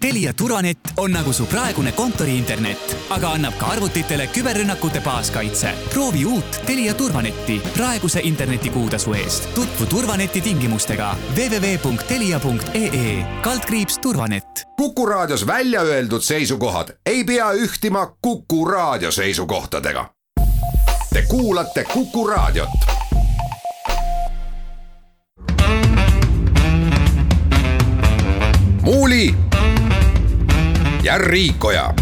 Telia turvanett on nagu su praegune kontoriinternet, aga annab ka arvutitele küberrünnakute baaskaitse. proovi uut Telia turvanetti praeguse internetikuutasu eest. tutvu turvaneti tingimustega www.telia.ee turvanett. kuku raadios välja öeldud seisukohad ei pea ühtima Kuku raadio seisukohtadega. Te kuulate Kuku raadiot Muuli ja Riikoja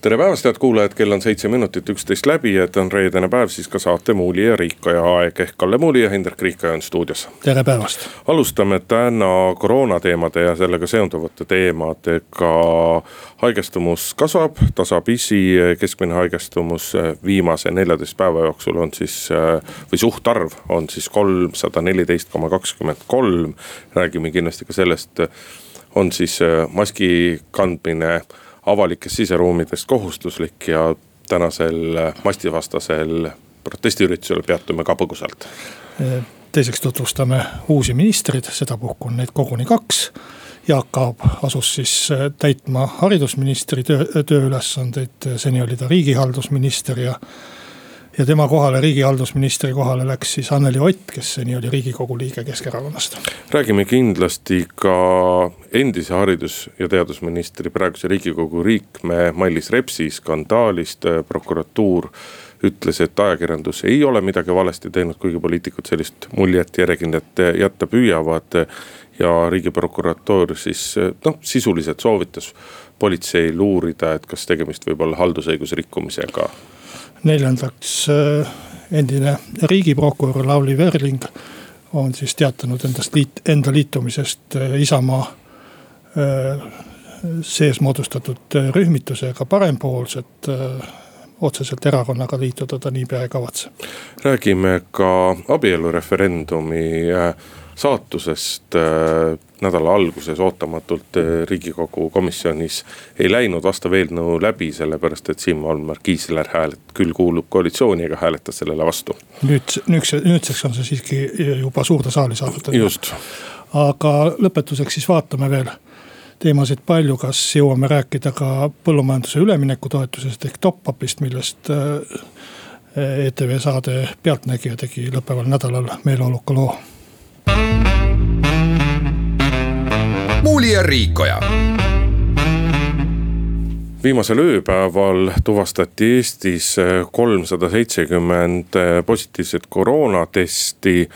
tere päevast, head kuulajad, kell on seitse minutit üksteist läbi, et on reedene päev, siis ka saate Muuli ja Riikoja aeg ehk Kalle Muuli ja Hindrek Riikoja on stuudios. tere päevast. alustame täna koroonateemade ja sellega seonduvate teemadega. haigestumus kasvab tasapisi, keskmine haigestumus viimase neljateist päeva jooksul on siis või suhtarv on siis kolmsada neliteist koma kakskümmend kolm. räägime kindlasti ka sellest, on siis maski kandmine avalikes siseruumides kohustuslik ja tänasel mastivastasel protestiüritusel peatume ka põgusalt. teiseks tutvustame uusi ministreid, sedapuhku on neid koguni kaks. Jaak Aab asus siis täitma haridusministri töö, tööülesandeid, seni oli ta riigihaldusminister ja ja tema kohale, riigihaldusministri kohale läks siis Anneli Ott, kes seni oli riigikogu liige Keskerakonnast. räägime kindlasti ka endise haridus- ja teadusministri, praeguse riigikogu liikme Mailis Repsi skandaalist, prokuratuur ütles, et ajakirjandus ei ole midagi valesti teinud, kuigi poliitikud sellist muljet järjekindlalt jätta püüavad. ja riigiprokuratuur siis noh, sisuliselt soovitas politseil uurida, et kas tegemist võib olla haldusõiguse rikkumisega neljandaks endine riigiprokurör Lavly Perling on siis teatanud endast liit, enda liitumisest Isamaa sees moodustatud rühmitusega Parempoolsed. otseselt erakonnaga liituda ta niipea ei kavatse. räägime ka abielureferendumi saatusest nädala alguses ootamatult riigikogu komisjonis ei läinud vastav eelnõu läbi, sellepärast et Siim Valmar Kiisler häälet-, küll kuulub koalitsiooni, aga hääletas sellele vastu. nüüd, nüüdse, nüüdseks on see siiski juba suurde saali saadud. just. aga lõpetuseks siis vaatame veel teemasid palju, kas jõuame rääkida ka põllumajanduse üleminekutoetusest ehk top-up'ist, millest ETV saade Pealtnägija tegi lõppeval nädalal meeleoluka loo Muuli ja Riikoja. viimasel ööpäeval tuvastati Eestis kolmsada seitsekümmend positiivset koroonatesti.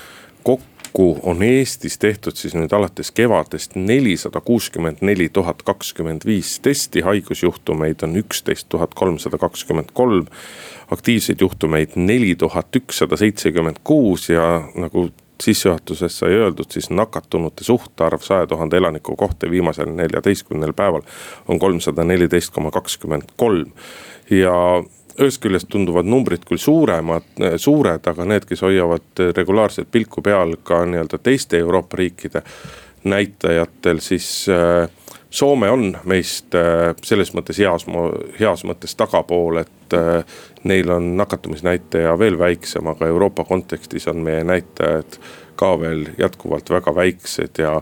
kokku on Eestis tehtud siis nüüd alates kevadest nelisada kuuskümmend neli tuhat kakskümmend viis testi, haigusjuhtumeid on üksteist tuhat kolmsada kakskümmend kolm. aktiivseid juhtumeid neli tuhat ükssada seitsekümmend kuus ja nagu sissejuhatuses sai öeldud, siis nakatunute suhtarv saja tuhande elaniku kohta viimasel neljateistkümnel päeval on kolmsada neliteist koma kakskümmend kolm. ja ühest küljest tunduvad numbrid küll suuremad, suured, aga need, kes hoiavad regulaarselt pilku peal ka nii-öelda teiste Euroopa riikide näitajatel, siis äh, Soome on meist äh, selles mõttes heas, heas mõttes tagapool, et äh, neil on nakatumisnäitaja veel väiksem, aga Euroopa kontekstis on meie näitajad ka veel jätkuvalt väga väiksed ja.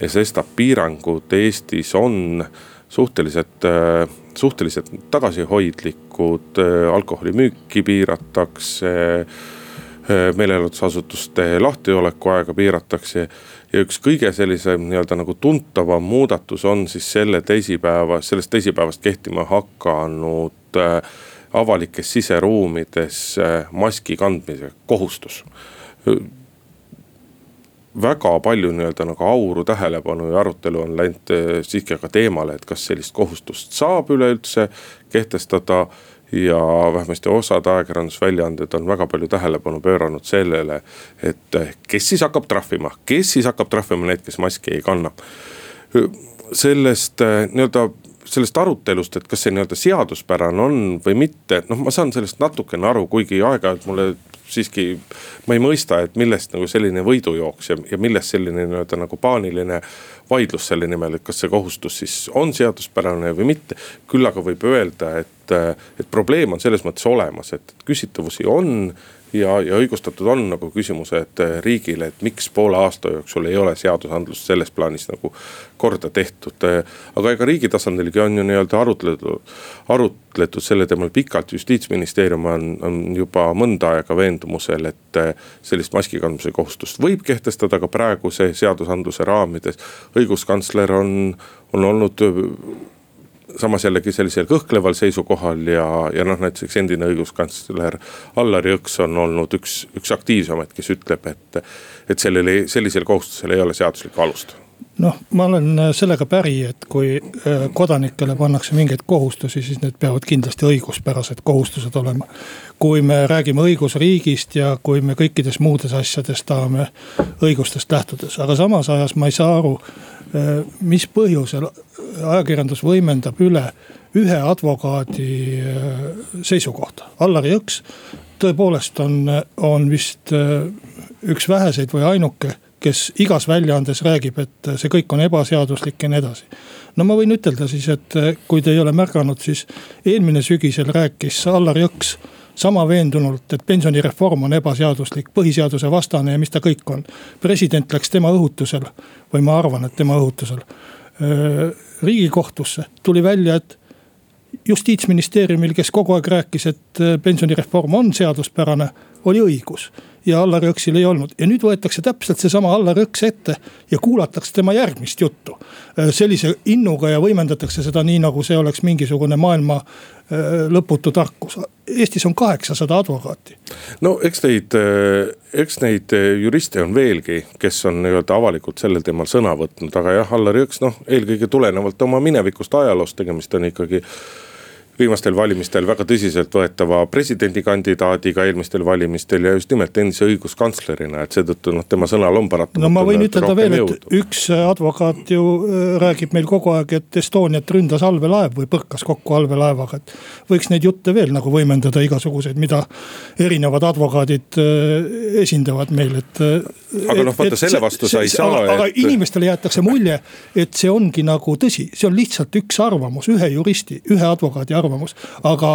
ja sestap piirangud Eestis on suhteliselt, äh, suhteliselt tagasihoidlikud, alkoholimüüki piiratakse meelelahutusasutuste lahtioleku aega piiratakse ja üks kõige sellisem nii-öelda nagu tuntavam muudatus on siis selle teisipäeva, sellest teisipäevast kehtima hakanud äh, avalikes siseruumides äh, maski kandmise kohustus. Väga palju nii-öelda nagu auru, tähelepanu ja arutelu on läinud äh, siiski aga teemale, et kas sellist kohustust saab üleüldse kehtestada ja vähemasti osad ajakirjandusväljaanded on väga palju tähelepanu pööranud sellele, et kes siis hakkab trahvima, kes siis hakkab trahvima neid, kes maski ei kanna. sellest nii-öelda sellest arutelust, et kas see nii-öelda seaduspärane on või mitte, noh, ma saan sellest natukene aru, kuigi aeg-ajalt mulle siiski. ma ei mõista, et millest nagu selline võidujooks ja, ja millest selline nii-öelda nagu paaniline vaidlus selle nimel, et kas see kohustus siis on seaduspärane või mitte. küll aga võib öelda, et, et probleem on selles mõttes olemas, et küsitavusi on ja, ja õigustatud on nagu küsimused riigile, et miks poole aasta jooksul ei ole seadusandlust selles plaanis nagu korda tehtud. aga ega riigi tasandilgi on ju nii-öelda arutletud, arutletud selle teemal pikalt, justiitsministeerium on, on juba mõnda aega veendumusel, et sellist maski kandmise kohustust võib kehtestada ka praeguse seadusandluse raamides. õiguskantsler on, on olnud samas jällegi sellisel kõhkleval seisukohal ja, ja noh, näiteks endine õiguskantsler Allar Jõks on olnud üks, üks aktiivsemaid, kes ütleb, et, et sellel, sellisel kohustusel ei ole seaduslikku alust noh, ma olen sellega päri, et kui äh, kodanikele pannakse mingeid kohustusi, siis need peavad kindlasti õiguspärased kohustused olema. kui me räägime õigusriigist ja kui me kõikides muudes asjades tahame õigustest lähtudes, aga samas ajas ma ei saa aru mis põhjusel ajakirjandus võimendab üle ühe advokaadi äh, seisukohta. Allar Jõks tõepoolest on, on vist äh, üks väheseid või ainuke, kes igas väljaandes räägib, et see kõik on ebaseaduslik ja nii edasi. no ma võin ütelda siis, et kui te ei ole märganud, siis eelmine sügisel rääkis Allar Jõks sama veendunult, et pensionireform on ebaseaduslik, põhiseaduse vastane ja mis ta kõik on. president läks tema õhutusel või ma arvan, et tema õhutusel riigikohtusse, tuli välja, et justiitsministeeriumil, kes kogu aeg rääkis, et pensionireform on seaduspärane, oli õigus ja Allar Jõksil ei olnud. ja nüüd võetakse täpselt seesama Allar Jõks ette ja kuulatakse tema järgmist juttu. Äh, sellise innuga ja võimendatakse seda nii, nagu see oleks mingisugune maailma äh, lõputu tarkus. Eestis on kaheksasada advokaati. no eks neid, äh, eks neid juriste on veelgi, kes on nii-öelda avalikult sellel teemal sõna võtnud, aga jah, Allar Jõks noh, eelkõige tulenevalt oma minevikust ajaloost, tegemist on ikkagi viimastel valimistel väga tõsiseltvõetava presidendikandidaadiga eelmistel valimistel ja just nimelt endise õiguskantslerina, et seetõttu noh, tema sõnal on paratamatult. no ma võin ütelda veel, et üks advokaat ju äh, räägib meil kogu aeg, et Estoniat ründas allveelaev või põrkas kokku allveelaevaga, et. võiks neid jutte veel nagu võimendada igasuguseid, mida erinevad advokaadid äh, esindavad meil, et. Äh, aga noh, vaata selle vastu sa ei saa. aga, aga et... inimestele jäetakse mulje, et see ongi nagu tõsi, see on lihtsalt üks arvamus, ühe juristi, ühe advokaadi arvamus arvamus. aga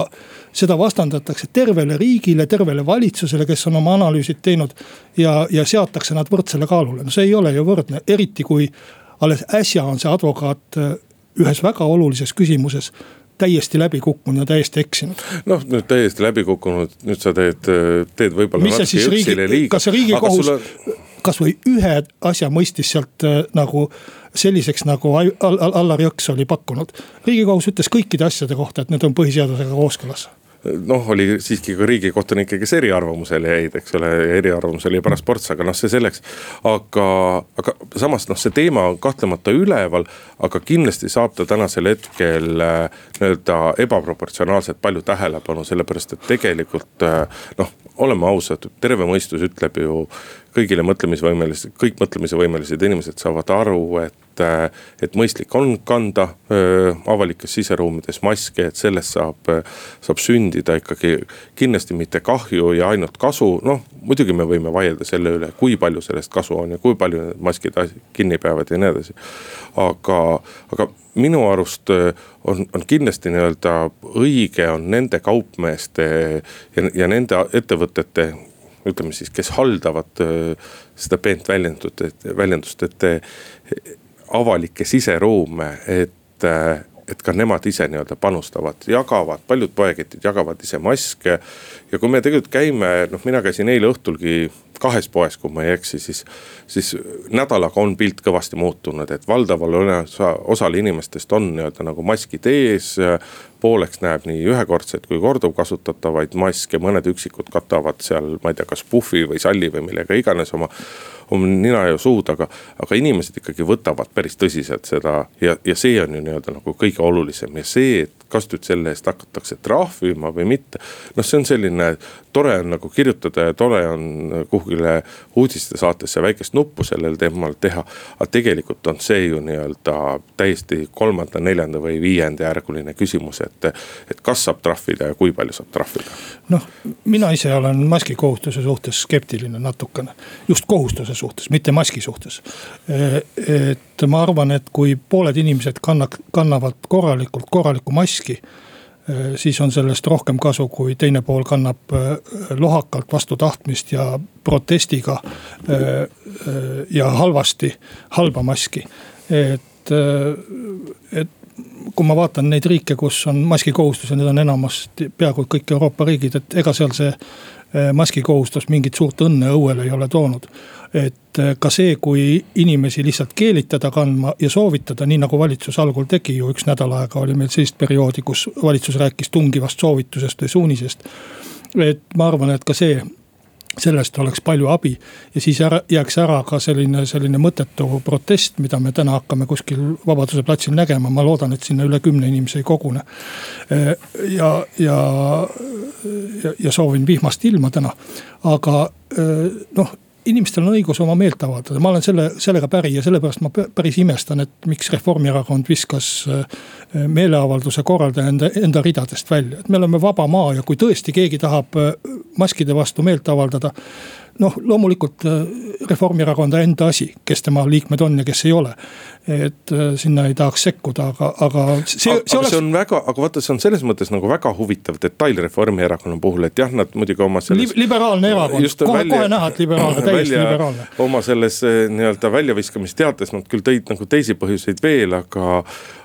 seda vastandatakse tervele riigile, tervele valitsusele, kes on oma analüüsid teinud. ja, ja seatakse nad võrdsele kaalule, no see ei ole ju võrdne, eriti kui alles äsja on see advokaat äh, ühes väga olulises küsimuses täiesti läbi kukkunud ja täiesti eksinud. noh, nüüd täiesti läbi kukkunud, nüüd sa teed, teed võib-olla natuke Jõksile liiga. kas riigikohus sulle... kasvõi ühe asja mõistis sealt äh, nagu selliseks nagu Allar Jõks oli pakkunud. riigikohus ütles kõikide asjade kohta, et need on põhiseadusega kooskõlas noh, oli siiski ka riigikohtunikke, kes eriarvamusele jäid, eks ole, eriarvamus oli paras ports, aga noh, see selleks. aga, aga samas noh, see teema on kahtlemata üleval, aga kindlasti saab ta tänasel hetkel äh, nii-öelda ebaproportsionaalselt palju tähelepanu, sellepärast et tegelikult äh, noh, oleme ausad, terve mõistus ütleb ju kõigile mõtlemisvõimelised, kõik mõtlemisvõimelised inimesed saavad aru, et et mõistlik on kanda öö, avalikes siseruumides maske, et sellest saab, saab sündida ikkagi kindlasti mitte kahju ja ainult kasu. noh, muidugi me võime vaielda selle üle, kui palju sellest kasu on ja kui palju need maskid kinni peavad ja nii edasi. aga, aga minu arust on, on kindlasti nii-öelda õige on nende kaupmeeste ja, ja nende ettevõtete ütleme siis, kes haldavad seda peent väljendust, et väljendust, et avalikke siseruume, et et ka nemad ise nii-öelda panustavad, jagavad, paljud poeketid jagavad ise maske. ja kui me tegelikult käime, noh, mina käisin eile õhtulgi kahes poes, kui ma ei eksi, siis, siis nädalaga on pilt kõvasti muutunud, et valdaval osa, osal inimestest on nii-öelda nagu maskid ees. pooleks näeb nii ühekordseid kui korduvkasutatavaid maske, mõned üksikud katavad seal, ma ei tea, kas puhvi või salli või millega iganes oma oma nina ja suud, aga, aga inimesed ikkagi võtavad päris tõsiselt seda ja, ja see on ju nii-öelda nagu kõige olulisem ja see, et kas nüüd selle eest hakatakse trahvima või mitte. noh, see on selline, tore on nagu kirjutada ja tore on kuhugile uudistesaatesse väikest nuppu sellel teemal teha. aga tegelikult on see ju nii-öelda täiesti kolmanda, neljanda või viienda järguline küsimus, et, et kas saab trahvida ja kui palju saab trahvida. noh, mina ise olen maskikohustuse suhtes skeptiline natukene, just kohustuse suhtes, mitte maski suhtes. et ma arvan, et kui pooled inimesed kannak-, kannavad korralikult korralikku maski siis on sellest rohkem kasu, kui teine pool kannab lohakalt vastu tahtmist ja protestiga ja halvasti halba maski. et, et kui ma vaatan neid riike, kus on maskikohustus ja need on enamasti peaaegu kõik Euroopa riigid, et ega seal see maskikohustus mingit suurt õnne õuele ei ole toonud et äh, ka see, kui inimesi lihtsalt keelitada kandma ja soovitada, nii nagu valitsus algul tegi ju üks nädal aega oli meil sellist perioodi, kus valitsus rääkis tungivast soovitusest või suunisest. et ma arvan, et ka see sellest oleks palju abi ja siis ära, jääks ära ka selline, selline mõttetu protest, mida me täna hakkame kuskil Vabaduse platsil nägema, ma loodan, et sinna üle kümne inimese ei kogune. Äh, ja, ja, ja, ja soovin vihmast ilma täna, aga äh, noh inimestel on õigus oma meelt avaldada, ma olen selle, sellega päri ja sellepärast ma päris imestan, et miks Reformierakond viskas äh, meeleavalduse korraldaja enda, enda ridadest välja, et me oleme vaba maa ja kui tõesti keegi tahab äh, maskide vastu meelt avaldada noh, loomulikult äh, Reformierakonda enda asi, kes tema liikmed on ja kes ei ole. Et äh, sinna ei tahaks sekkuda, aga, aga see, see aga oleks. see on väga, aga vaata, see on selles mõttes nagu väga huvitav detail Reformierakonna puhul, et jah, nad muidugi oma selles Li. liberaalne erakond, kohe, kohe näha, et liberaalne, täiesti välja, liberaalne. oma selles äh, nii-öelda väljaviskamisteates nad küll tõid nagu teisi põhjuseid veel, aga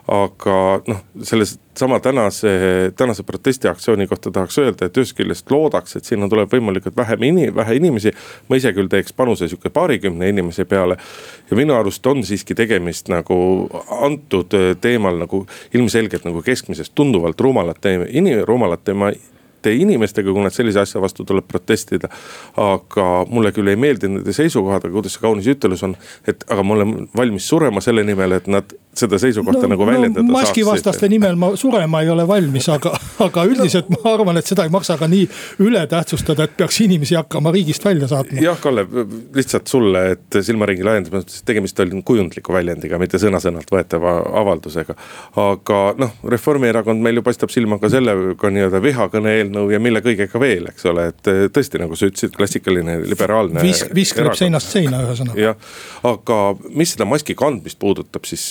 aga noh, selles sama tänase, tänase protestiaktsiooni kohta tahaks öelda, et ühest küljest loodaks, et sinna tuleb võimalikult vähem ini-, vähe inimesi. ma ise küll teeks panuse sihuke paarikümne inimese peale. ja minu arust on siiski tegemist nagu antud teemal nagu ilmselgelt nagu keskmisest tunduvalt rumalate, rumalate inimestega, kui nad sellise asja vastu tuleb protestida. aga mulle küll ei meeldi nende seisukohad, aga kuidas see kaunis ütelus on, et aga ma olen valmis surema selle nimel, et nad seda seisukohta no, nagu väljendada no, maskivastaste nimel ma surema ei ole valmis, aga, aga üldiselt ma arvan, et seda ei maksa ka nii üle tähtsustada, et peaks inimesi hakkama riigist välja saatma. jah, Kalle, lihtsalt sulle, et silmaringi laiendamiseks, tegemist oli kujundliku väljendiga, mitte sõna-sõnalt võetava avaldusega. aga noh, Reformierakond meil ju paistab silma ka sellega nii-öelda vihakõne eelnõu ja mille kõigega veel, eks ole, et tõesti, nagu sa ütlesid, klassikaline liberaalne. visk, viskleb seinast seina ühesõnaga. jah, aga mis seda maski kandmist puudutab, siis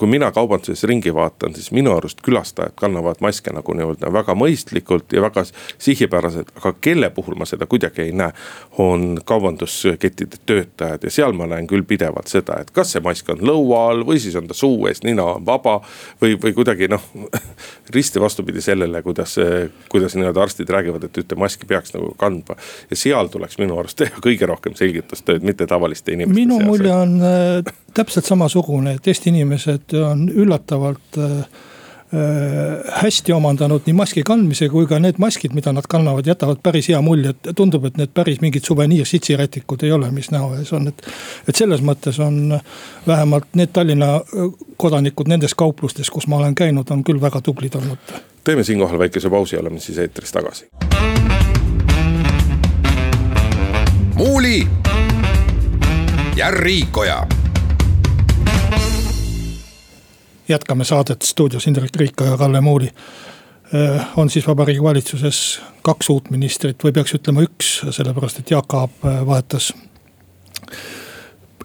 kui mina kaubanduses ringi vaatan, siis minu arust külastajad kannavad maske nagu nii-öelda väga mõistlikult ja väga sihipäraselt, aga kelle puhul ma seda kuidagi ei näe. on kaubanduskettide töötajad ja seal ma näen küll pidevalt seda, et kas see mask on lõua all või siis on ta suu ees, nina on vaba. või, või kuidagi noh, risti vastupidi sellele, kuidas, kuidas nii-öelda arstid räägivad, et ühte maski peaks nagu kandma. ja seal tuleks minu arust teha kõige rohkem selgitustööd, mitte tavaliste inimeste minu mulje on täpselt samasugune, et Eesti inimesed on üllatavalt äh, äh, hästi omandanud nii maski kandmise kui ka need maskid, mida nad kannavad, jätavad päris hea mulje, et tundub, et need päris mingid suveniir-sitsirätikud ei ole, mis näo ees on, et. et selles mõttes on vähemalt need Tallinna kodanikud nendes kauplustes, kus ma olen käinud, on küll väga tublid olnud. teeme siinkohal väikese pausi, oleme siis eetris tagasi. muuli ja Riikoja jätkame saadet stuudios Indrek Riiko ja Kalle Muuli. Äh, on siis vabariigi valitsuses kaks uut ministrit või peaks ütlema üks, sellepärast et Jaak Aab äh, vahetas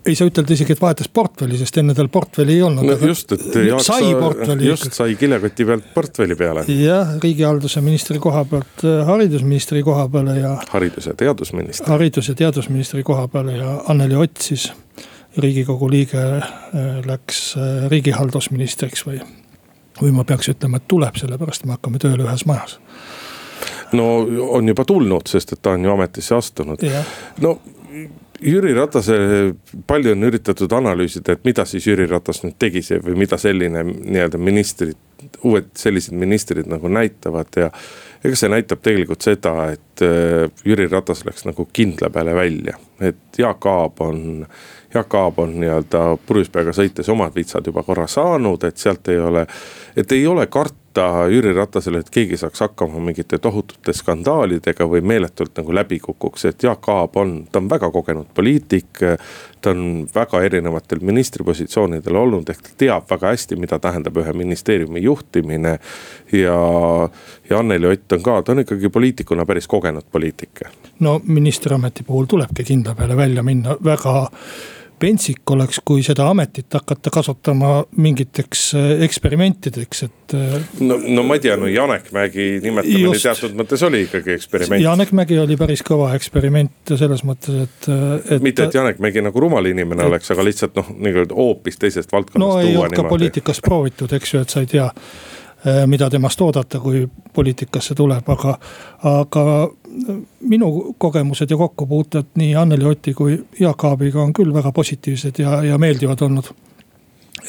ei saa ütelda isegi, et vahetas portfelli, sest enne tal portfelli ei olnud no,. just, et Jaak sai portfelli. just sai kilekoti pealt portfelli peale. jah, riigihalduse ministri koha pealt äh, haridusministri koha peale ja. haridus- ja teadusministri. haridus- ja teadusministri koha peale ja Anneli Ott siis riigikogu liige äh, läks äh, riigihaldusministriks või. või ma peaks ütlema, et tuleb, sellepärast me hakkame tööle ühes majas. no on juba tulnud, sest et ta on ju ametisse astunud. no Jüri Ratase, palju on üritatud analüüsida, et mida siis Jüri Ratas nüüd tegi see või mida selline nii-öelda ministrid, uued sellised ministrid nagu näitavad ja. ega see näitab tegelikult seda, et äh, Jüri Ratas läks nagu kindla peale välja, et Jaak Aab on Jaak Aab on nii-öelda purjus peaga sõites omad vitsad juba korra saanud, et sealt ei ole, et ei ole karta Jüri Ratasele, et keegi saaks hakkama mingite tohutute skandaalidega või meeletult nagu läbi kukuks, et Jaak Aab on, ta on väga kogenud poliitik. ta on väga erinevatel ministripositsioonidel olnud, ehk ta teab väga hästi, mida tähendab ühe ministeeriumi juhtimine. ja, ja Anneli Ott on ka, ta on ikkagi poliitikuna päris kogenud poliitik. no ministriameti puhul tulebki kindla peale välja minna väga pentsik oleks, kui seda ametit hakata kasutama mingiteks äh, eksperimentideks, et. Äh, no, no ma ei tea, no Janek Mägi nimetamine just, teatud mõttes oli ikkagi eksperiment. Janek Mägi oli päris kõva eksperiment selles mõttes, et, et. mitte, et Janek Mägi nagu rumal inimene et, oleks, aga lihtsalt noh, nii-öelda hoopis teisest valdkonnast. no ei olnud ka poliitikas proovitud, eks ju, et sa ei tea Äh, mida temast oodata, kui poliitikasse tuleb, aga, aga minu kogemused ja kokkupuuted nii Anneli Oti kui Jaak Aabiga on küll väga positiivsed ja, ja meeldivad olnud.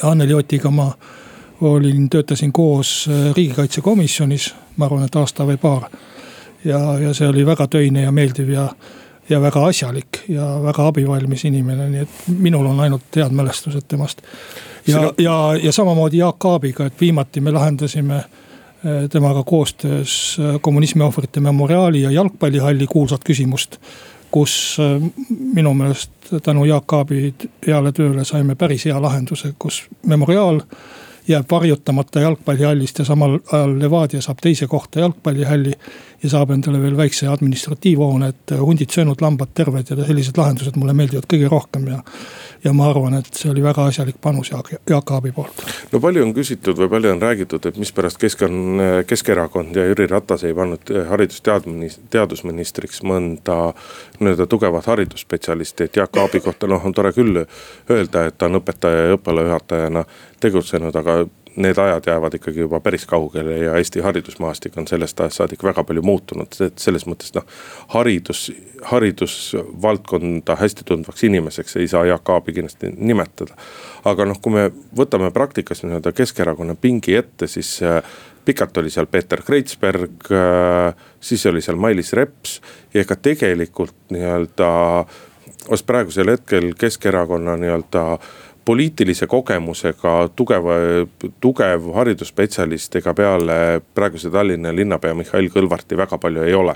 Anneli Otiga ma olin, töötasin koos äh, riigikaitsekomisjonis, ma arvan, et aasta või paar. ja, ja see oli väga töine ja meeldiv ja, ja väga asjalik ja väga abivalmis inimene, nii et minul on ainult head mälestused temast ja ja, ja samamoodi Jaak Aabiga, et viimati me lahendasime eh, temaga koostöös eh, kommunismi ohvrite memoriaali ja jalgpallihalli kuulsat küsimust. kus eh, minu meelest tänu Jaak Aabi heale tööle saime päris hea lahenduse, kus memoriaal jääb varjutamata jalgpallihallist ja samal ajal Levadia saab teise kohta jalgpallihalli. ja saab endale veel väikse administratiivhoone, et hundid söönud, lambad terved ja sellised lahendused mulle meeldivad kõige rohkem ja ja ma arvan, et see oli väga asjalik panus Jaak, Jaak Aabi poolt. no palju on küsitud või palju on räägitud, et mispärast Kesk on, Keskerakond ja Jüri Ratas ei pannud haridus- teadusministriks mõnda nii-öelda tugevat haridusspetsialisti, et Jaak Aabi kohta noh, on tore küll öelda, et ta on õpetaja ja õppealajuhatajana tegutsenud, aga need ajad jäävad ikkagi juba päris kaugele ja Eesti haridusmaastik on sellest ajast saadik väga palju muutunud, et selles mõttes noh. haridus, haridusvaldkonda hästi tundvaks inimeseks ei saa Jaak Aabi kindlasti nimetada. aga noh, kui me võtame praktikas nii-öelda Keskerakonna pingi ette, siis äh, pikalt oli seal Peeter Kreitsberg, äh, siis oli seal Mailis Reps ja ega tegelikult nii-öelda. praegusel hetkel Keskerakonna nii-öelda poliitilise kogemusega tugeva, tugev haridusspetsialist ega peale praeguse Tallinna linnapea Mihhail Kõlvarti väga palju ei ole.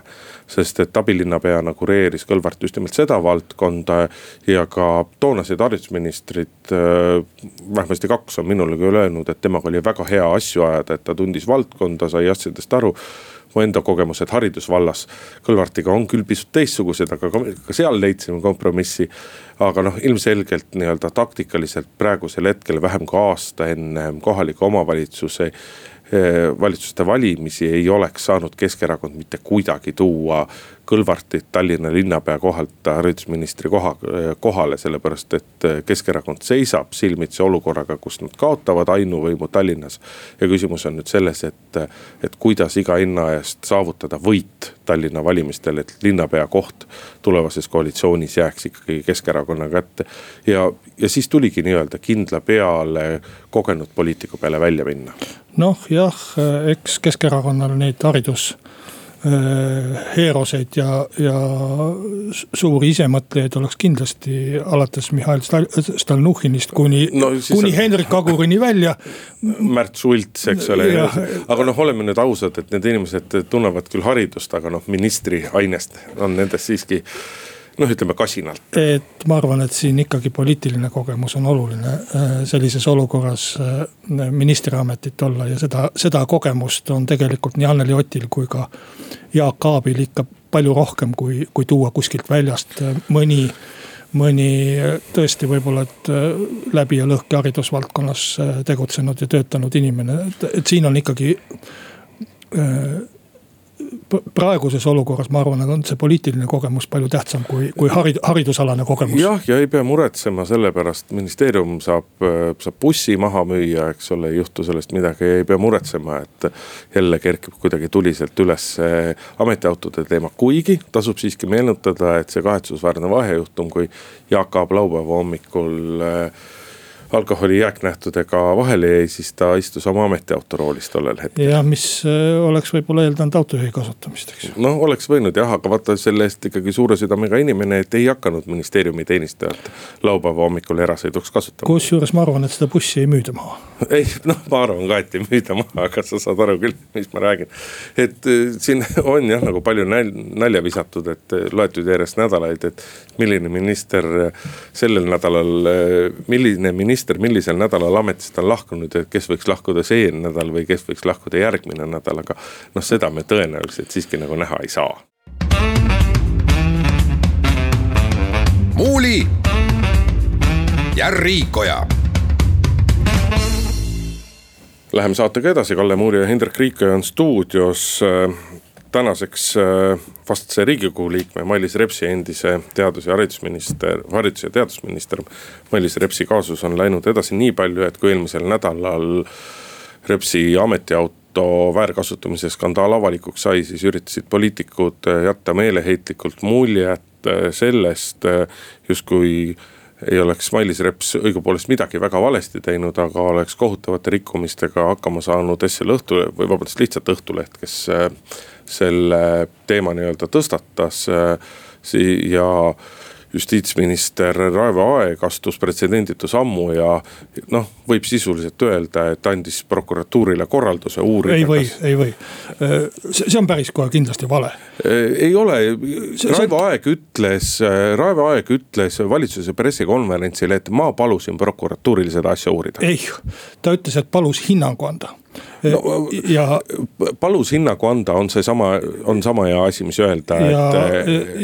sest et abilinnapeana kureeris Kõlvart just nimelt seda valdkonda ja ka toonased haridusministrid, äh, vähemasti kaks on minule küll öelnud, et temaga oli väga hea asju ajada, et ta tundis valdkonda, sai asjadest aru mu enda kogemused haridusvallas Kõlvartiga on küll pisut teistsugused, aga ka, ka seal leidsime kompromissi. aga noh, ilmselgelt nii-öelda taktikaliselt praegusel hetkel vähem kui aasta enne kohaliku omavalitsuse Eh, valitsuste valimisi ei oleks saanud Keskerakond mitte kuidagi tuua Kõlvartit Tallinna linnapea kohalt haridusministri koha, kohale, sellepärast et Keskerakond seisab silmitsi olukorraga, kus nad kaotavad ainuvõimu Tallinnas. ja küsimus on nüüd selles, et, et kuidas iga hinna eest saavutada võit Tallinna valimistel, et linnapea koht tulevases koalitsioonis jääks ikkagi Keskerakonna kätte. ja, ja siis tuligi nii-öelda kindla peale kogenud poliitiku peale välja minna noh jah, eks Keskerakonnal neid haridus heeroseid ja, ja suuri isemõtlejaid oleks kindlasti alates Mihhail Stalnuhhinist kuni no,, kuni on... Hendrik Agurini välja. Märt Sults, eks ole, aga noh, oleme nüüd ausad, et need inimesed tunnevad küll haridust, aga noh, ministri ainest on nendest siiski noh, ütleme kasinalt. et ma arvan, et siin ikkagi poliitiline kogemus on oluline äh, sellises olukorras äh, ministriametit olla ja seda, seda kogemust on tegelikult nii Anneli Otil kui ka Jaak Aabil ikka palju rohkem, kui, kui tuua kuskilt väljast äh, mõni mõni tõesti võib-olla, et läbi ja lõhki haridusvaldkonnas tegutsenud ja töötanud inimene, et, et siin on ikkagi praeguses olukorras, ma arvan, on see poliitiline kogemus palju tähtsam kui, kui harid-, haridusalane kogemus. jah, ja ei pea muretsema selle pärast, ministeerium saab, saab bussi maha müüa, eks ole, ei juhtu sellest midagi, ei pea muretsema, et. jälle kerkib kuidagi tuliselt üles ametiautode teema, kuigi tasub siiski meenutada, et see kahetsusväärne vahejuhtum, kui Jaak Aab laupäeva hommikul äh, alkoholi jääknähtudega vahele jäi, siis ta istus oma ametiauto roolis tollel hetkel. jah, mis äh, oleks võib-olla eeldanud autojuhi kasutamist, eks. noh, oleks võinud jah, aga vaata selle eest ikkagi suure südamega inimene, et ei hakanud ministeeriumi teenistujat laupäeva hommikul erasõiduks kasutama. kusjuures ma arvan, et seda bussi ei müüda maha. ei noh, ma arvan ka, et ei müüda maha, aga sa saad aru küll, mis ma räägin. et äh, siin on jah, nagu palju nal-, nalja visatud, et äh, loetud järjest nädalaid, et milline minister sellel nädalal, milline minister minister millisel nädalal ametist on lahkunud ja kes võiks lahkuda see nädal või kes võiks lahkuda järgmine nädal, aga noh, seda me tõenäoliselt siiski nagu näha ei saa. muuli ja Riikoja Läheme saatega edasi, Kalle Muuri ja Hendrik Riikoja on stuudios. Tänaseks vastase riigikogu liikme Mailis Repsi endise teadus- ja haridusminister, haridus- ja teadusminister. Mailis Repsi kaasus on läinud edasi nii palju, et kui eelmisel nädalal Repsi ametiauto väärkasutamise skandaal avalikuks sai, siis üritasid poliitikud jätta meeleheitlikult muljet sellest, justkui ei oleks Mailis Reps õigupoolest midagi väga valesti teinud, aga oleks kohutavate rikkumistega hakkama saanud SL Õhtuleht või vabandust, lihtsalt Õhtuleht, kes äh, selle teema nii-öelda tõstatas. Äh, ja justiitsminister Raivo Aeg astus pretsedenditu sammu ja noh, võib sisuliselt öelda, et andis prokuratuurile korralduse uurida. ei või, ei või, see on päris kohe kindlasti vale. ei ole, Raivo Aeg ütles, Raivo Aeg ütles valitsuse pressikonverentsil, et ma palusin prokuratuuril seda asja uurida. ei, ta ütles, et palus hinnangu anda no, ja. palus hinnangu anda, on seesama, on sama hea asi, mis öelda, et,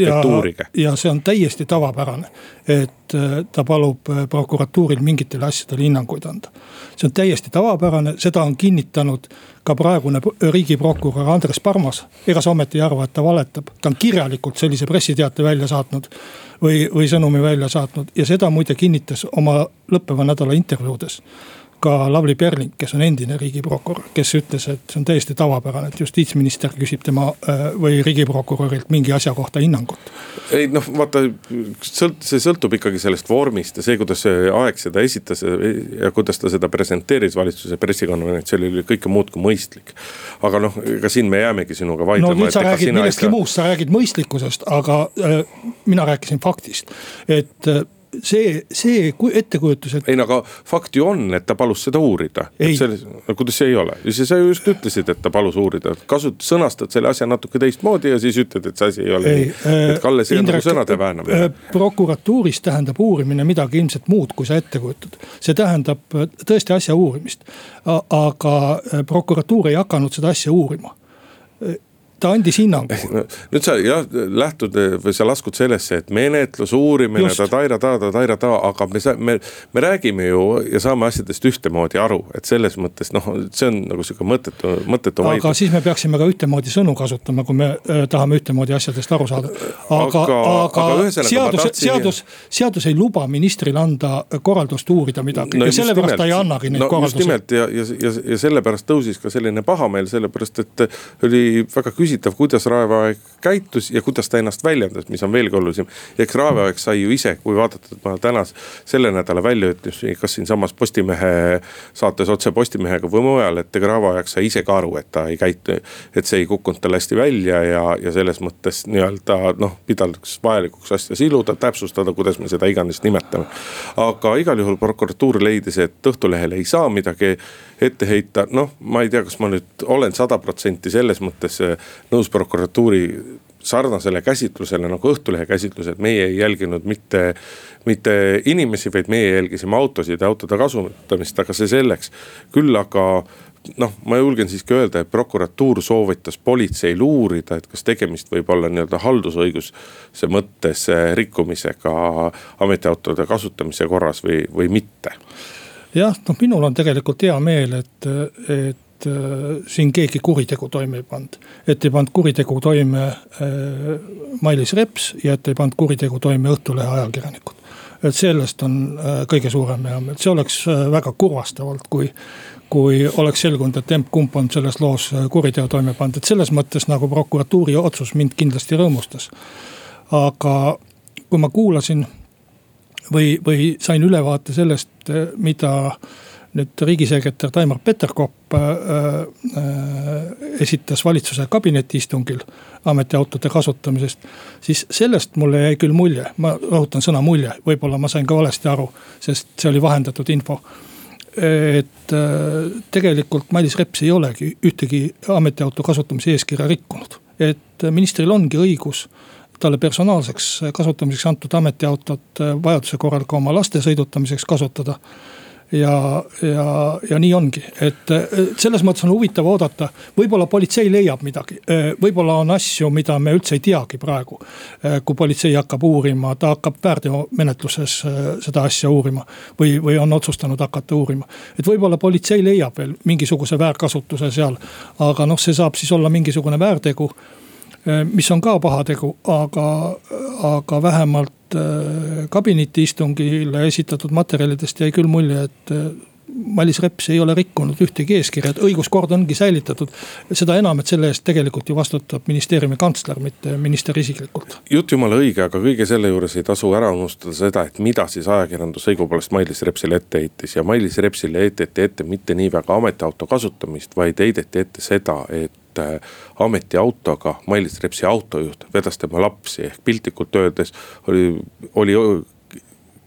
et uurige. ja see on täiesti tavapärane, et äh, ta palub äh, prokuratuuril mingitele asjadele hinnanguid anda. see on täiesti tavapärane, seda on kinnitanud ka praegune riigiprokurör Andres Parmas. ega sa ometi ei arva, et ta valetab, ta on kirjalikult sellise pressiteate välja saatnud või, või sõnumi välja saatnud ja seda muide kinnitas oma lõppeva nädala intervjuudes ka Lavly Perling, kes on endine riigiprokurör, kes ütles, et see on täiesti tavapärane, et justiitsminister küsib tema äh, või riigiprokurörilt mingi asja kohta hinnangut. ei noh, vaata sõlt-, see sõltub ikkagi sellest vormist ja see, kuidas see aeg seda esitas ja kuidas ta seda presenteeris valitsuse pressikonverentsil oli kõike muud kui mõistlik. aga noh, ega siin me jäämegi sinuga vaidlema. no nüüd sa räägid millestki muust, sa räägid mõistlikkusest, aga äh, mina rääkisin faktist, et äh, see, see ettekujutus, et. ei no aga fakt ju on, et ta palus seda uurida. Kuidas see ei ole, sa just ütlesid, et ta palus uurida, kasut-, sõnastad selle asja natuke teistmoodi ja siis ütled, et see asi ei ole ei, nii. et Kalle, see on nagu sõnade väänamine. Äh, prokuratuuris tähendab uurimine midagi ilmselt muud, kui sa ette kujutad. see tähendab äh, tõesti asja uurimist, aga äh, prokuratuur ei hakanud seda asja uurima ta andis hinnangu nüüd sa jah lähtud või sa laskud sellesse, et menetlus, uurimine, ta-taira-ta, aga me, me, me räägime ju ja saame asjadest ühtemoodi aru, et selles mõttes noh, see on nagu sihuke mõttetu, mõttetu vaidlus. aga siis me peaksime ka ühtemoodi sõnu kasutama, kui me äh, tahame ühtemoodi asjadest aru saada. aga, aga, aga, aga seadus, seadus, seadus ei luba ministril anda korraldust uurida midagi no, ja sellepärast ta ei annagi neid no, korraldusi. just nimelt ja, ja, ja, ja sellepärast tõusis ka selline pahameel, sellepärast et oli väga küsitav küsitav, kuidas Raivo Aeg käitus ja kuidas ta ennast väljendas, mis on veelgi olulisem. eks Raivo Aeg sai ju ise, kui vaadata tema tänase, selle nädala väljaütlusi, kas siinsamas Postimehe saates Otse Postimehega või mujal, et ega Raivo Aeg sai ise ka aru, et ta ei käitu. et see ei kukkunud tal hästi välja ja, ja selles mõttes nii-öelda noh, pidades vajalikuks asja siluda, täpsustada, kuidas me seda iganes nimetame. aga igal juhul prokuratuur leidis, et Õhtulehele ei saa midagi ette heita, noh, ma ei tea, kas ma nüüd olen sada protsenti selles mõttes nõus prokuratuuri sarnasele käsitlusele nagu Õhtulehe käsitlus, et meie ei jälginud mitte, mitte inimesi, vaid meie jälgisime autosid ja autode kasutamist, aga see selleks. küll aga noh, ma julgen siiski öelda, et prokuratuur soovitas politseil uurida, et kas tegemist võib olla nii-öelda haldusõiguse mõttes rikkumisega ametiautode kasutamise korras või, või mitte jah, noh minul on tegelikult hea meel, et, et äh, siin keegi kuritegu toime ei pannud. et ei pannud kuritegu toime äh, Mailis Reps ja et ei pannud kuritegu toime Õhtulehe ajakirjanikud. et sellest on äh, kõige suurem hea meel, see oleks väga kurvastavalt, kui kui oleks selgunud, et emb-kumb on selles loos kuriteo toime pannud, et selles mõttes nagu prokuratuuri otsus mind kindlasti rõõmustas. aga kui ma kuulasin või, või sain ülevaate sellest, mida nüüd riigisekretär Taimar Peterkop äh, äh, esitas valitsuse kabinetiistungil ametiautode kasutamisest. siis sellest mulle jäi küll mulje, ma rõhutan sõna mulje, võib-olla ma sain ka valesti aru, sest see oli vahendatud info. et äh, tegelikult Mailis Reps ei olegi ühtegi ametiauto kasutamise eeskirja rikkunud, et ministril ongi õigus talle personaalseks kasutamiseks antud ametiautot äh, vajaduse korral ka oma laste sõidutamiseks kasutada. Ja, ja, ja nii ongi, et selles mõttes on huvitav oodata, võib-olla politsei leiab midagi. võib-olla on asju, mida me üldse ei teagi praegu. kui politsei hakkab uurima, ta hakkab väärteomenetluses seda asja uurima või, või on otsustanud hakata uurima. et võib-olla politsei leiab veel mingisuguse väärkasutuse seal, aga noh, see saab siis olla mingisugune väärtegu mis on ka pahategu, aga, aga vähemalt äh, kabinetiistungile esitatud materjalidest jäi küll mulje, et äh, Mailis Reps ei ole rikkunud ühtegi eeskirja, et õiguskord ongi säilitatud. seda enam, et selle eest tegelikult ju vastutab ministeeriumi kantsler, mitte minister isiklikult. jutt jumala õige, aga kõige selle juures ei tasu ära unustada seda, et mida siis ajakirjandus õigupoolest Mailis Repsile ette heitis ja Mailis Repsile heideti ette mitte nii väga ametiauto kasutamist, vaid heideti ette seda, et et äh, ametiautoga Mailis Repsi autojuht vedas tema lapsi ehk piltlikult öeldes oli, oli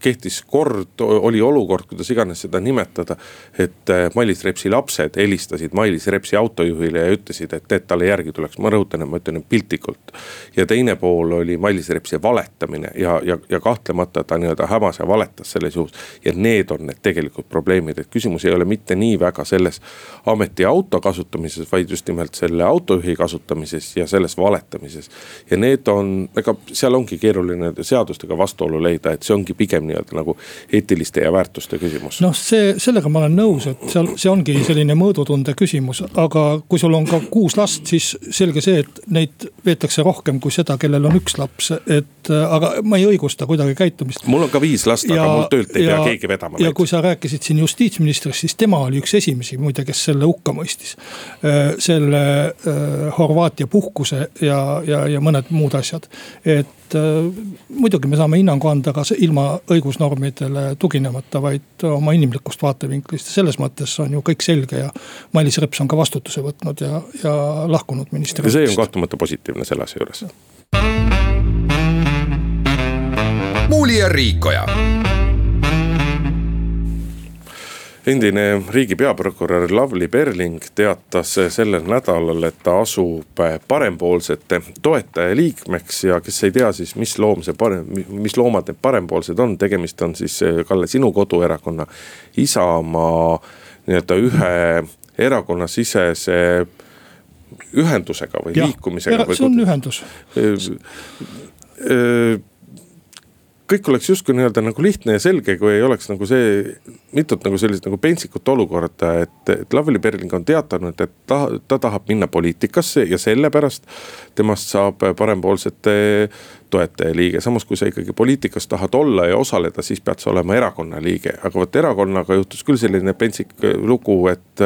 kehtis kord, oli olukord, kuidas iganes seda nimetada. et äh, Mailis Repsi lapsed helistasid Mailis Repsi autojuhile ja ütlesid, et teed talle järgi tuleks, ma rõhutan, et ma ütlen piltlikult. ja teine pool oli Mailis Repsi valetamine ja, ja, ja kahtlemata ta nii-öelda hämas ja valetas selles juhus. ja need on need tegelikud probleemid, et küsimus ei ole mitte nii väga selles ametiauto kasutamises, vaid just nimelt selle autojuhi kasutamises ja selles valetamises. ja need on, ega seal ongi keeruline seadustega vastuolu leida, et see ongi pigem nii-öelda nagu eetiliste ja väärtuste küsimus. noh, see, sellega ma olen nõus, et seal, see ongi selline mõõdutunde küsimus, aga kui sul on ka kuus last, siis selge see, et neid veetakse rohkem kui seda, kellel on üks laps, et aga ma ei õigusta kuidagi käitumist. mul on ka viis last, aga mul töölt ei ja, pea keegi vedama. ja kui sa rääkisid siin justiitsministrist, siis tema oli üks esimesi muide, kes selle hukka mõistis. Äh, selle äh, Horvaatia puhkuse ja, ja, ja mõned muud asjad, et et äh, muidugi me saame hinnangu anda ka ilma õigusnormidele tuginemata, vaid oma inimlikust vaatevinklist ja selles mõttes on ju kõik selge ja. Mailis Reps on ka vastutuse võtnud ja, ja lahkunud ministeeriumist. see on kahtlemata positiivne selle asja juures. muuli ja Riikoja endine riigi peaprokurör Lavly Perling teatas sellel nädalal, et ta asub parempoolsete toetajaliikmeks ja kes ei tea, siis mis loom see parem, mis loomad need parempoolsed on, tegemist on siis Kalle sinu koduerakonna Isamaa nii-öelda ühe erakonnasisese ühendusega või ja, liikumisega. see on ühendus kõik oleks justkui nii-öelda nagu lihtne ja selge, kui ei oleks nagu see mitut nagu sellist nagu pentsikut olukorda, et, et Lavly Perling on teatanud, et ta, ta tahab minna poliitikasse ja sellepärast temast saab parempoolsete toetajaliige, samas kui sa ikkagi poliitikas tahad olla ja osaleda, siis pead sa olema erakonna liige. aga vot erakonnaga juhtus küll selline pentsik lugu, et,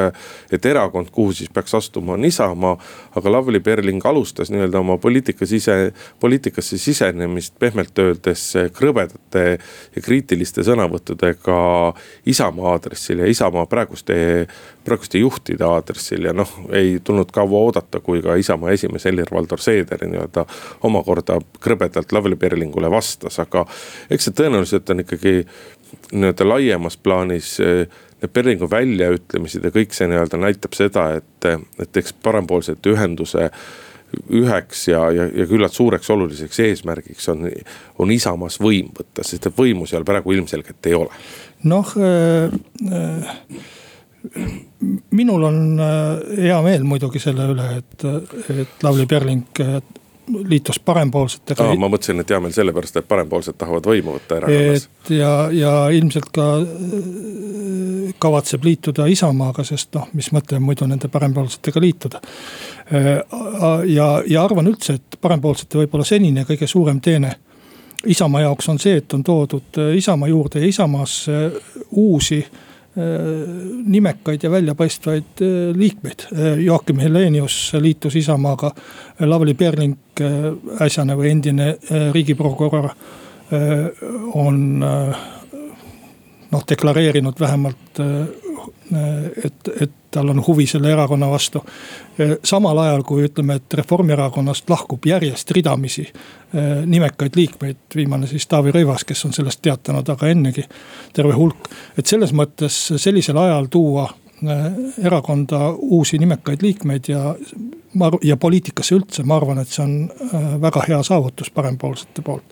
et erakond, kuhu siis peaks astuma, on Isamaa. aga Lavly Perling alustas nii-öelda oma poliitika sise, poliitikasse sisenemist pehmelt öeldes krõbedate ja kriitiliste sõnavõttudega Isamaa aadressil ja Isamaa praeguste, praeguste juhtide aadressil ja noh, ei tulnud kaua oodata, kui ka Isamaa esimees Helir-Valdor Seeder nii-öelda omakorda krõbedalt Lavly Perlingule vastas, aga eks see tõenäoliselt on ikkagi nii-öelda laiemas plaanis need Perlingu väljaütlemised ja kõik see nii-öelda näitab seda, et, et eks parempoolsete ühenduse üheks ja, ja, ja küllalt suureks oluliseks eesmärgiks on, on Isamaas võim võtta, sest et võimu seal praegu ilmselgelt ei ole. Noh äh, äh, minul on äh, hea meel muidugi selle üle, et, et Lavly Perling äh, liitus parempoolsetega. ma mõtlesin, et hea meel sellepärast, et parempoolsed tahavad võimu võtta erakonnas. ja, ja ilmselt ka kavatseb liituda Isamaaga, sest noh, mis mõte on muidu nende parempoolsetega liituda. ja, ja arvan üldse, et parempoolsete võib-olla senine kõige suurem teene Isamaa jaoks on see, et on toodud äh, Isamaa juurde ja Isamaasse uusi äh, nimekaid ja väljapaistvaid äh, liikmeid. Joakim Helenius liitus Isamaaga, Lavly Perling, äsjane või endine riigiprokurör on noh, deklareerinud vähemalt et, et tal on huvi selle erakonna vastu. samal ajal kui ütleme, et Reformierakonnast lahkub järjest ridamisi nimekaid liikmeid, viimane siis Taavi Rõivas, kes on sellest teatanud, aga ennegi terve hulk. et selles mõttes sellisel ajal tuua erakonda uusi nimekaid liikmeid ja ja poliitikasse üldse, ma arvan, et see on väga hea saavutus parempoolsete poolt.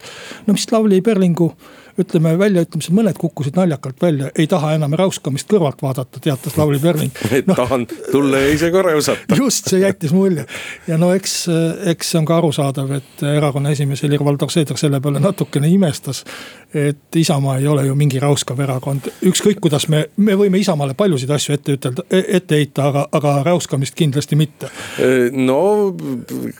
no mis Lavly Perlingu ütleme väljaütlemised, mõned kukkusid naljakalt välja, ei taha enam räuskamist kõrvalt vaadata, teatas Lavly Perling no,. tahan tulla ja ise ka räusata. just, see jättis mulje ja no eks, eks see on ka arusaadav, et erakonna esimees Helir-Valdor Seeder selle peale natukene imestas. Et Isamaa ei ole ju mingi räuskav erakond, ükskõik kuidas me, me võime Isamaale paljusid asju ette ütelda, ette heita, aga, aga räuskamist kindlasti mitte. no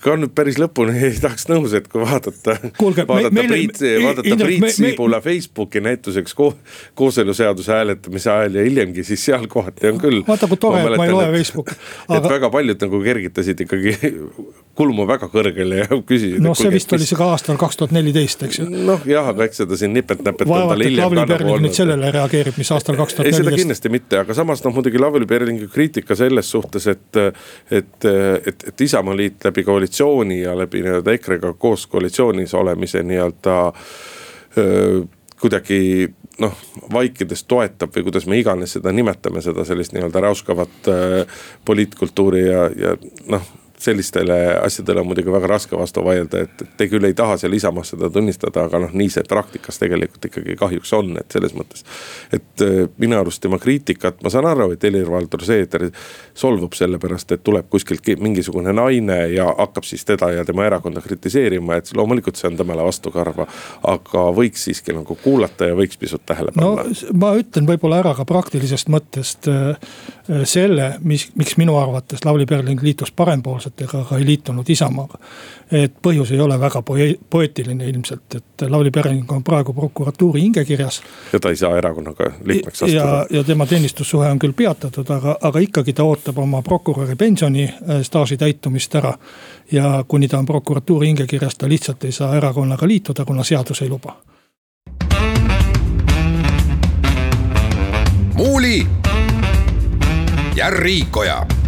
ka nüüd päris lõpuni ei tahaks nõus, et kui vaadata, vaadata me, Priit, vaadata Priit Sibula Facebooki näituseks ko, kooseluseaduse hääletamise ajal ja hiljemgi, siis seal kohati on küll. vaata kui tore, et ma ei loe Facebooki. Aga... et väga paljud nagu kergitasid ikkagi kulmu väga kõrgele ja küsisid. noh, see vist oli see ka aastal kaks tuhat neliteist, eks ju. noh, jah, aga eks seda siin nipet-näpet. vaevalt, et Lavly Perling nüüd sellele reageerib, mis aastal kaks tuhat neliteist. ei, seda kindlasti mitte, aga samas noh, muidugi Lavly Perlingi kriitika selles suhtes, et, et, et, et Isamaaliit läbi koalitsiooni ja läbi nii-öelda EKRE-ga koos koalitsioonis olemise nii-öelda kuidagi noh, vaikides toetab või kuidas me iganes seda nimetame, seda sellist nii-öelda räuskavat äh, poliitkultuuri ja, ja noh sellistele asjadele on muidugi väga raske vastu vaielda, et te küll ei taha seal Isamaas seda tunnistada, aga noh, nii see praktikas tegelikult ikkagi kahjuks on, et selles mõttes. et äh, minu arust tema kriitikat, ma saan aru, et Helir-Valdor Seeder solvub sellepärast, et tuleb kuskilt mingisugune naine ja hakkab siis teda ja tema erakonda kritiseerima, et loomulikult see on temale vastukarva. aga võiks siiski nagu kuulata ja võiks pisut tähele panna. no ma ütlen võib-olla ära ka praktilisest mõttest äh, selle, mis, miks minu arvates Lavly Perling liitus parempoolselt liikmetega, aga ei liitunud Isamaaga. et põhjus ei ole väga poe-, poeetiline ilmselt, et Lavly Perling on praegu prokuratuuri hingekirjas. ja ta ei saa erakonnaga liikmeks astuda. ja, ja tema teenistussuhe on küll peatatud, aga, aga ikkagi ta ootab oma prokuröri pensioni äh, staaži täitumist ära. ja kuni ta on prokuratuuri hingekirjas, ta lihtsalt ei saa erakonnaga liituda, kuna seadus ei luba. muuli ja Riikoja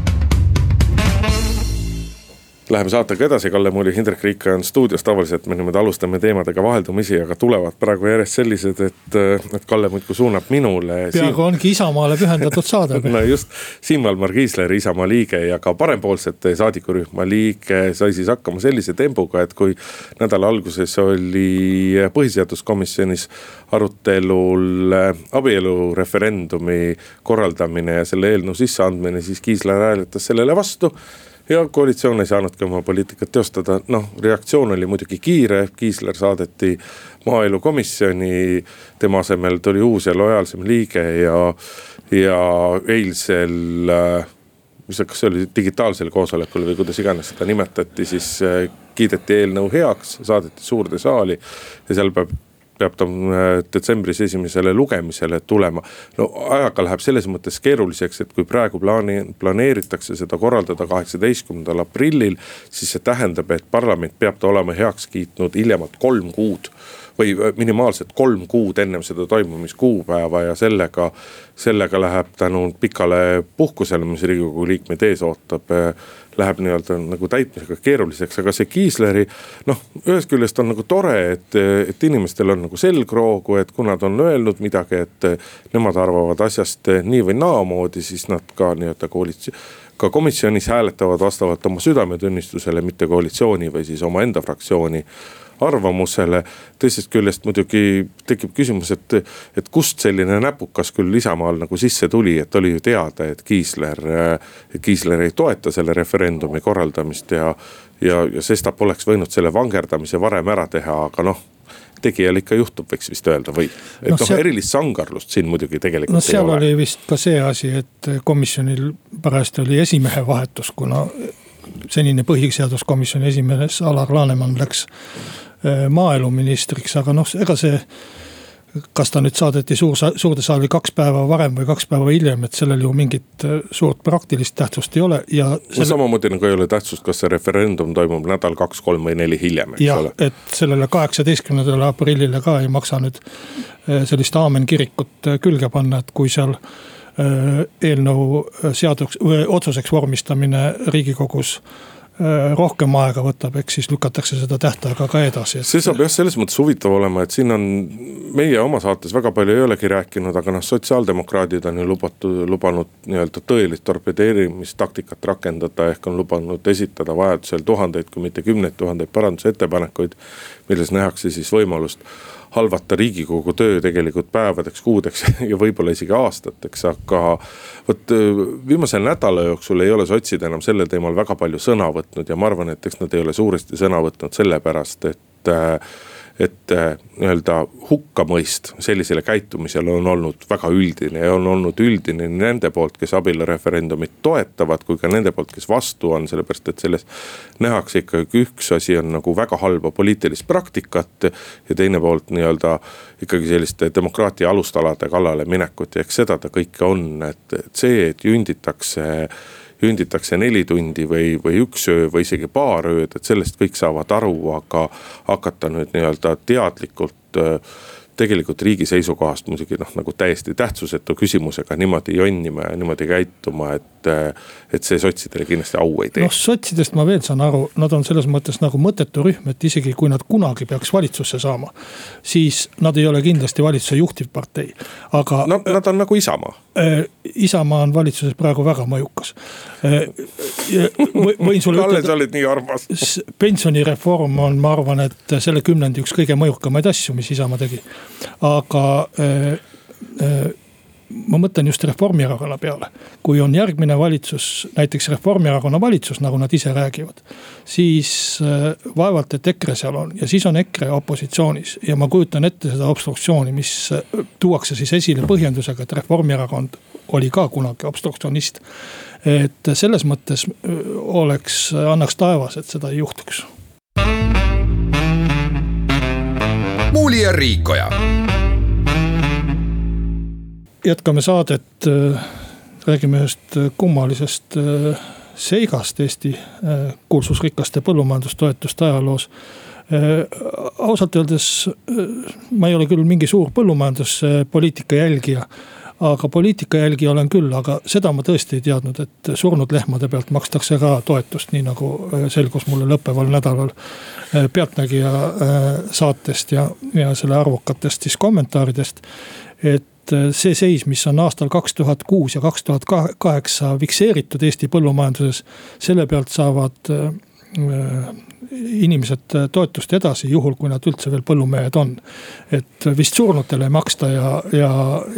Läheme saatega edasi, Kalle Muuli, Hindrek Riik on stuudios, tavaliselt me niimoodi alustame teemadega vaheldumisi, aga tulevad praegu järjest sellised, et, et Kalle muudkui suunab minule. peaaegu Siim... ongi Isamaale pühendatud saade no just, Siim Valmar Kiisler, Isamaa liige ja ka parempoolsete saadikurühma liige sai siis hakkama sellise tembuga, et kui nädala alguses oli põhiseaduskomisjonis arutelul abielureferendumi korraldamine ja selle eelnõu sisseandmine, siis Kiisler hääletas sellele vastu ja koalitsioon ei saanudki oma poliitikat teostada, noh reaktsioon oli muidugi kiire, Kiisler saadeti maaelukomisjoni. tema asemel tuli uus ja lojaalsem liige ja, ja eilsel mis see, kas see oli digitaalsel koosolekul või kuidas iganes seda nimetati, siis äh, kiideti eelnõu heaks, saadeti suurde saali ja seal peab peab ta äh, detsembris esimesele lugemisele tulema. no ajaga läheb selles mõttes keeruliseks, et kui praegu plaani, planeeritakse seda korraldada kaheksateistkümnendal aprillil. siis see tähendab, et parlament peab ta olema heaks kiitnud hiljemalt kolm kuud või äh, minimaalselt kolm kuud ennem seda toimumiskuupäeva ja sellega, sellega läheb tänu pikale puhkusele, mis riigikogu liikmeid ees ootab äh, läheb nii-öelda nagu täitmisega keeruliseks, aga see Kiisleri noh, ühest küljest on nagu tore, et, et inimestel on nagu selgroogu, et kui nad on öelnud midagi, et nemad arvavad asjast nii või naamoodi, siis nad ka nii-öelda koalitsioon ka komisjonis hääletavad vastavalt oma südametunnistusele, mitte koalitsiooni või siis omaenda fraktsiooni arvamusele. teisest küljest muidugi tekib küsimus, et, et kust selline näpukas küll Isamaal nagu sisse tuli, et oli ju teada, et Kiisler, Kiisler ei toeta selle referendumi korraldamist ja. ja, ja sestap oleks võinud selle vangerdamise varem ära teha, aga noh tegijal ikka juhtub, võiks vist öelda või, et noh no, seal... erilist sangarlust siin muidugi tegelikult no, ei ole. seal oli vist ka see asi, et komisjonil parajasti oli esimehe vahetus, kuna senine põhiseaduskomisjoni esimees Alar Laneman läks äh, maaeluministriks, aga noh, ega see kas ta nüüd saadeti suur, suurde saali kaks päeva varem või kaks päeva hiljem, et sellel ju mingit äh, suurt praktilist tähtsust ei ole ja selle.... no samamoodi nagu ei ole tähtsust, kas see referendum toimub nädal, kaks, kolm või neli hiljem, eks ja, ole. et sellele kaheksateistkümnendale aprillile ka ei maksa nüüd äh, sellist aamen-kirikut külge panna, et kui seal Äh, eelnõu äh, seaduks, otsuseks vormistamine riigikogus äh, rohkem aega võtab, eks siis lükatakse seda tähtaega ka edasi. see saab jah selles mõttes huvitav olema, et siin on, meie oma saates väga palju ei olegi rääkinud, aga noh, sotsiaaldemokraadid on ju lubatud, lubanud nii-öelda tõelist torpedeerimistaktikat rakendada. ehk on lubanud esitada vajadusel tuhandeid, kui mitte kümneid tuhandeid parandusettepanekuid, milles nähakse siis võimalust halvata riigikogu töö tegelikult päevadeks, kuudeks ja võib-olla isegi aastateks, aga. vot viimase nädala jooksul ei ole sotsid enam sellel teemal väga palju sõna võtnud ja ma arvan, et eks nad ei ole suuresti sõna võtnud sellepärast, et et äh, nii-öelda hukkamõist sellisele käitumisele on olnud väga üldine ja on olnud üldine nii nende poolt, kes abielureferendumit toetavad, kui ka nende poolt, kes vastu on, sellepärast et selles. nähakse ikkagi üks asi on nagu väga halba poliitilist praktikat ja teine poolt nii-öelda ikkagi selliste demokraatia alustalade kallale minekut ja eks seda ta kõike on, et, see, et junditakse künditakse neli tundi või, või üks öö või isegi paar ööd, et sellest kõik saavad aru, aga hakata nüüd nii-öelda teadlikult tegelikult riigi seisukohast muidugi noh, nagu täiesti tähtsusetu küsimusega niimoodi jonnima ja niimoodi käituma, et. Et see sotsidele kindlasti au ei tee. noh, sotsidest ma veel saan aru, nad on selles mõttes nagu mõttetu rühm, et isegi kui nad kunagi peaks valitsusse saama. siis nad ei ole kindlasti valitsuse juhtivpartei, aga. no nad on nagu Isamaa äh,. Isamaa on valitsuses praegu väga mõjukas äh,. võin sulle Kalle, sa olid nii armas. pensionireform on, ma arvan, et selle kümnendi üks kõige mõjukamaid asju, mis Isamaa tegi aga äh, äh, ma mõtlen just Reformierakonna peale. kui on järgmine valitsus, näiteks Reformierakonna valitsus, nagu nad ise räägivad. siis äh, vaevalt, et EKRE seal on ja siis on EKRE opositsioonis ja ma kujutan ette seda obstruktsiooni, mis tuuakse siis esile põhjendusega, et Reformierakond oli ka kunagi obstruktsionist. et selles mõttes oleks, annaks taevas, et seda ei juhtuks Muuli ja Riikoja. Jätkame saadet, äh, räägime ühest kummalisest äh, seigast Eesti äh, kuulsusrikaste põllumajandustoetuste ajaloos ausalt öeldes ma ei ole küll mingi suur põllumajanduspoliitika jälgija aga poliitika jälgi olen küll, aga seda ma tõesti ei teadnud, et surnud lehmade pealt makstakse ka toetust, nii nagu äh, selgus mulle lõppeval nädalal. Äh, pealtnägija äh, saatest ja, ja selle arvukatest siis kommentaaridest. et see seis, mis on aastal kaks tuhat kuus ja kaks tuhat kaheksa fikseeritud Eesti põllumajanduses, selle pealt saavad inimesed toetust edasi, juhul kui nad üldse veel põllumehed on. et vist surnutele ei maksta ja, ja,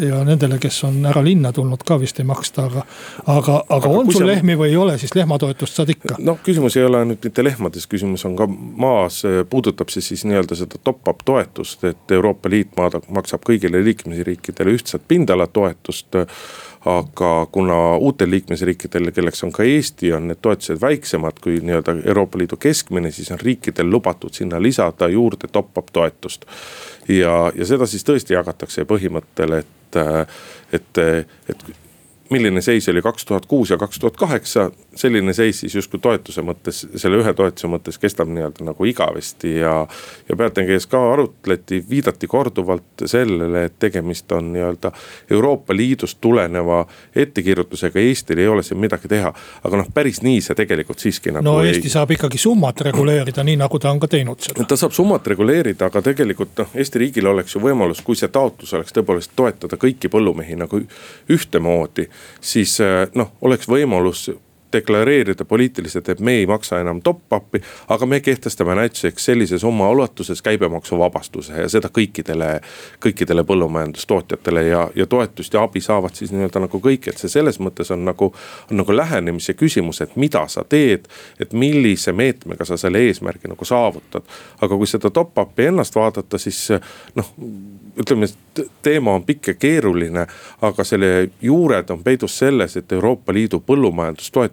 ja nendele, kes on ära linna tulnud ka vist ei maksta, aga. aga, aga on sul sa... lehmi või ei ole, siis lehmatoetust saad ikka. noh, küsimus ei ole nüüd mitte lehmades, küsimus on ka maas, puudutab see siis nii-öelda seda top-up toetust, et Euroopa Liit maksab kõigile liikmesriikidele ühtset pindalatoetust aga kuna uutel liikmesriikidel, kelleks on ka Eesti, on need toetused väiksemad kui nii-öelda Euroopa Liidu keskmine, siis on riikidel lubatud sinna lisada juurde top-up toetust. ja, ja seda siis tõesti jagatakse põhimõttel, et, et, et milline seis oli kaks tuhat kuus ja kaks tuhat kaheksa, selline seis siis justkui toetuse mõttes, selle ühe toetuse mõttes kestab nii-öelda nagu igavesti ja. ja pealtnägijas ka arutleti, viidati korduvalt sellele, et tegemist on nii-öelda Euroopa Liidust tuleneva ettekirjutusega, Eestil ei ole siin midagi teha. aga noh, päris nii see tegelikult siiski nagu. no Eesti ei... saab ikkagi summat reguleerida, nii nagu ta on ka teinud seda. ta saab summat reguleerida, aga tegelikult noh, Eesti riigil oleks ju võimalus, kui see taotlus oleks tõepoolest toetada kõiki põllumehi nagu ühtemoodi siis eh, noh, oleks võimalus deklareerida poliitiliselt, et me ei maksa enam top-up'i. aga me kehtestame näituseks sellise summa ulatuses käibemaksuvabastuse ja seda kõikidele, kõikidele põllumajandustootjatele ja, ja toetust ja abi saavad siis nii-öelda nagu kõik, et see selles mõttes on nagu. on nagu lähenemise küsimus, et mida sa teed, et millise meetmega sa selle eesmärgi nagu saavutad. aga kui seda top-up'i ennast vaadata, siis noh ütleme, teema on pikk ja keeruline, aga selle juured on peidus selles, et Euroopa Liidu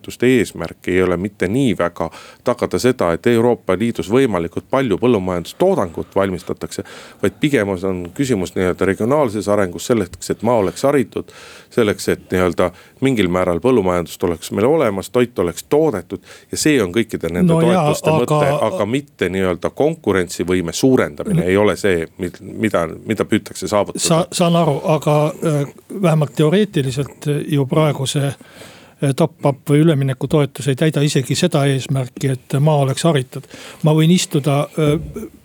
põllumajandustoetuste eesmärk ei ole mitte nii väga tagada seda, et Euroopa Liidus võimalikult palju põllumajandustoodangut valmistatakse. vaid pigem on küsimus nii-öelda regionaalses arengus selleks, et maa oleks haritud. selleks, et nii-öelda mingil määral põllumajandust oleks meil olemas, toit oleks toodetud ja see on kõikide nende no toetuste jaa, mõte aga..., aga mitte nii-öelda konkurentsivõime suurendamine mm. ei ole see, mida, mida püütakse saavutada. Sa, saan aru, aga äh, vähemalt teoreetiliselt ju praegu see äh, top-up või üleminekutoetus ei täida isegi seda eesmärki, et maa oleks haritud. ma võin istuda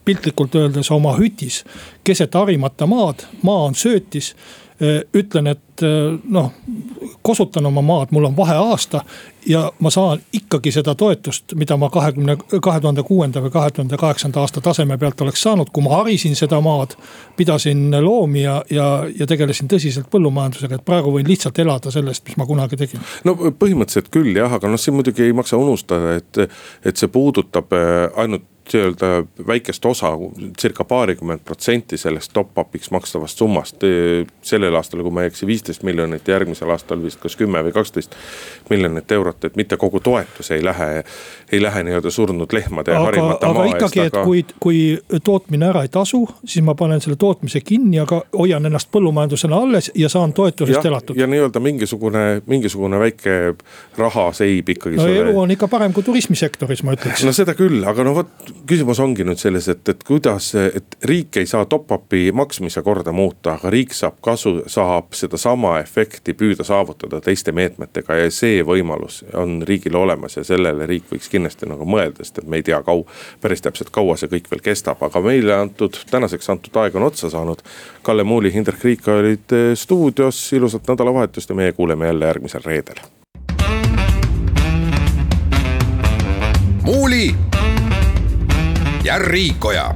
piltlikult öeldes oma hütis keset harimata maad, maa on söötis ütlen, et noh, kosutan oma maad, mul on vaheaasta ja ma saan ikkagi seda toetust, mida ma kahekümne, kahe tuhande kuuenda või kahe tuhande kaheksanda aasta taseme pealt oleks saanud, kui ma harisin seda maad. pidasin loomi ja, ja, ja tegelesin tõsiselt põllumajandusega, et praegu võin lihtsalt elada sellest, mis ma kunagi tegin. no põhimõtteliselt küll jah, aga noh, siin muidugi ei maksa unustada, et, et see puudutab ainult nii-öelda väikest osa, circa paarikümmend protsenti sellest top-up'iks makstavast summast. sellel aastal, kui ma ei eksi, viisteist miljonit, järgmisel aastal vist kas kümme või kaksteist miljonit eurot, et mitte kogu toetus ei lähe, ei lähe nii-öelda surnud lehmade ja harimata maa eest. aga ikkagi, et kui, kui tootmine ära ei tasu, siis ma panen selle tootmise kinni, aga hoian ennast põllumajandusena alles ja saan toetusest ja, elatud. ja nii-öelda mingisugune, mingisugune väike rahaseib ikkagi. no selle... elu on ikka parem kui turismisektoris, ma ütleks. no seda küll, aga no vot küsimus ongi nüüd selles, et, et kuidas, et riik ei saa top-up'i maksmise korda muuta, aga riik saab kasu, saab sedasama efekti püüda saavutada teiste meetmetega ja see võimalus on riigil olemas ja sellele riik võiks kindlasti nagu mõelda, sest et me ei tea kau-, päris täpselt kaua see kõik veel kestab, aga meile antud, tänaseks antud aeg on otsa saanud. Kalle Muuli, Hindrek Riik olid eh, stuudios, ilusat nädalavahetust ja meie kuuleme jälle järgmisel reedel. muuli ja Riikoja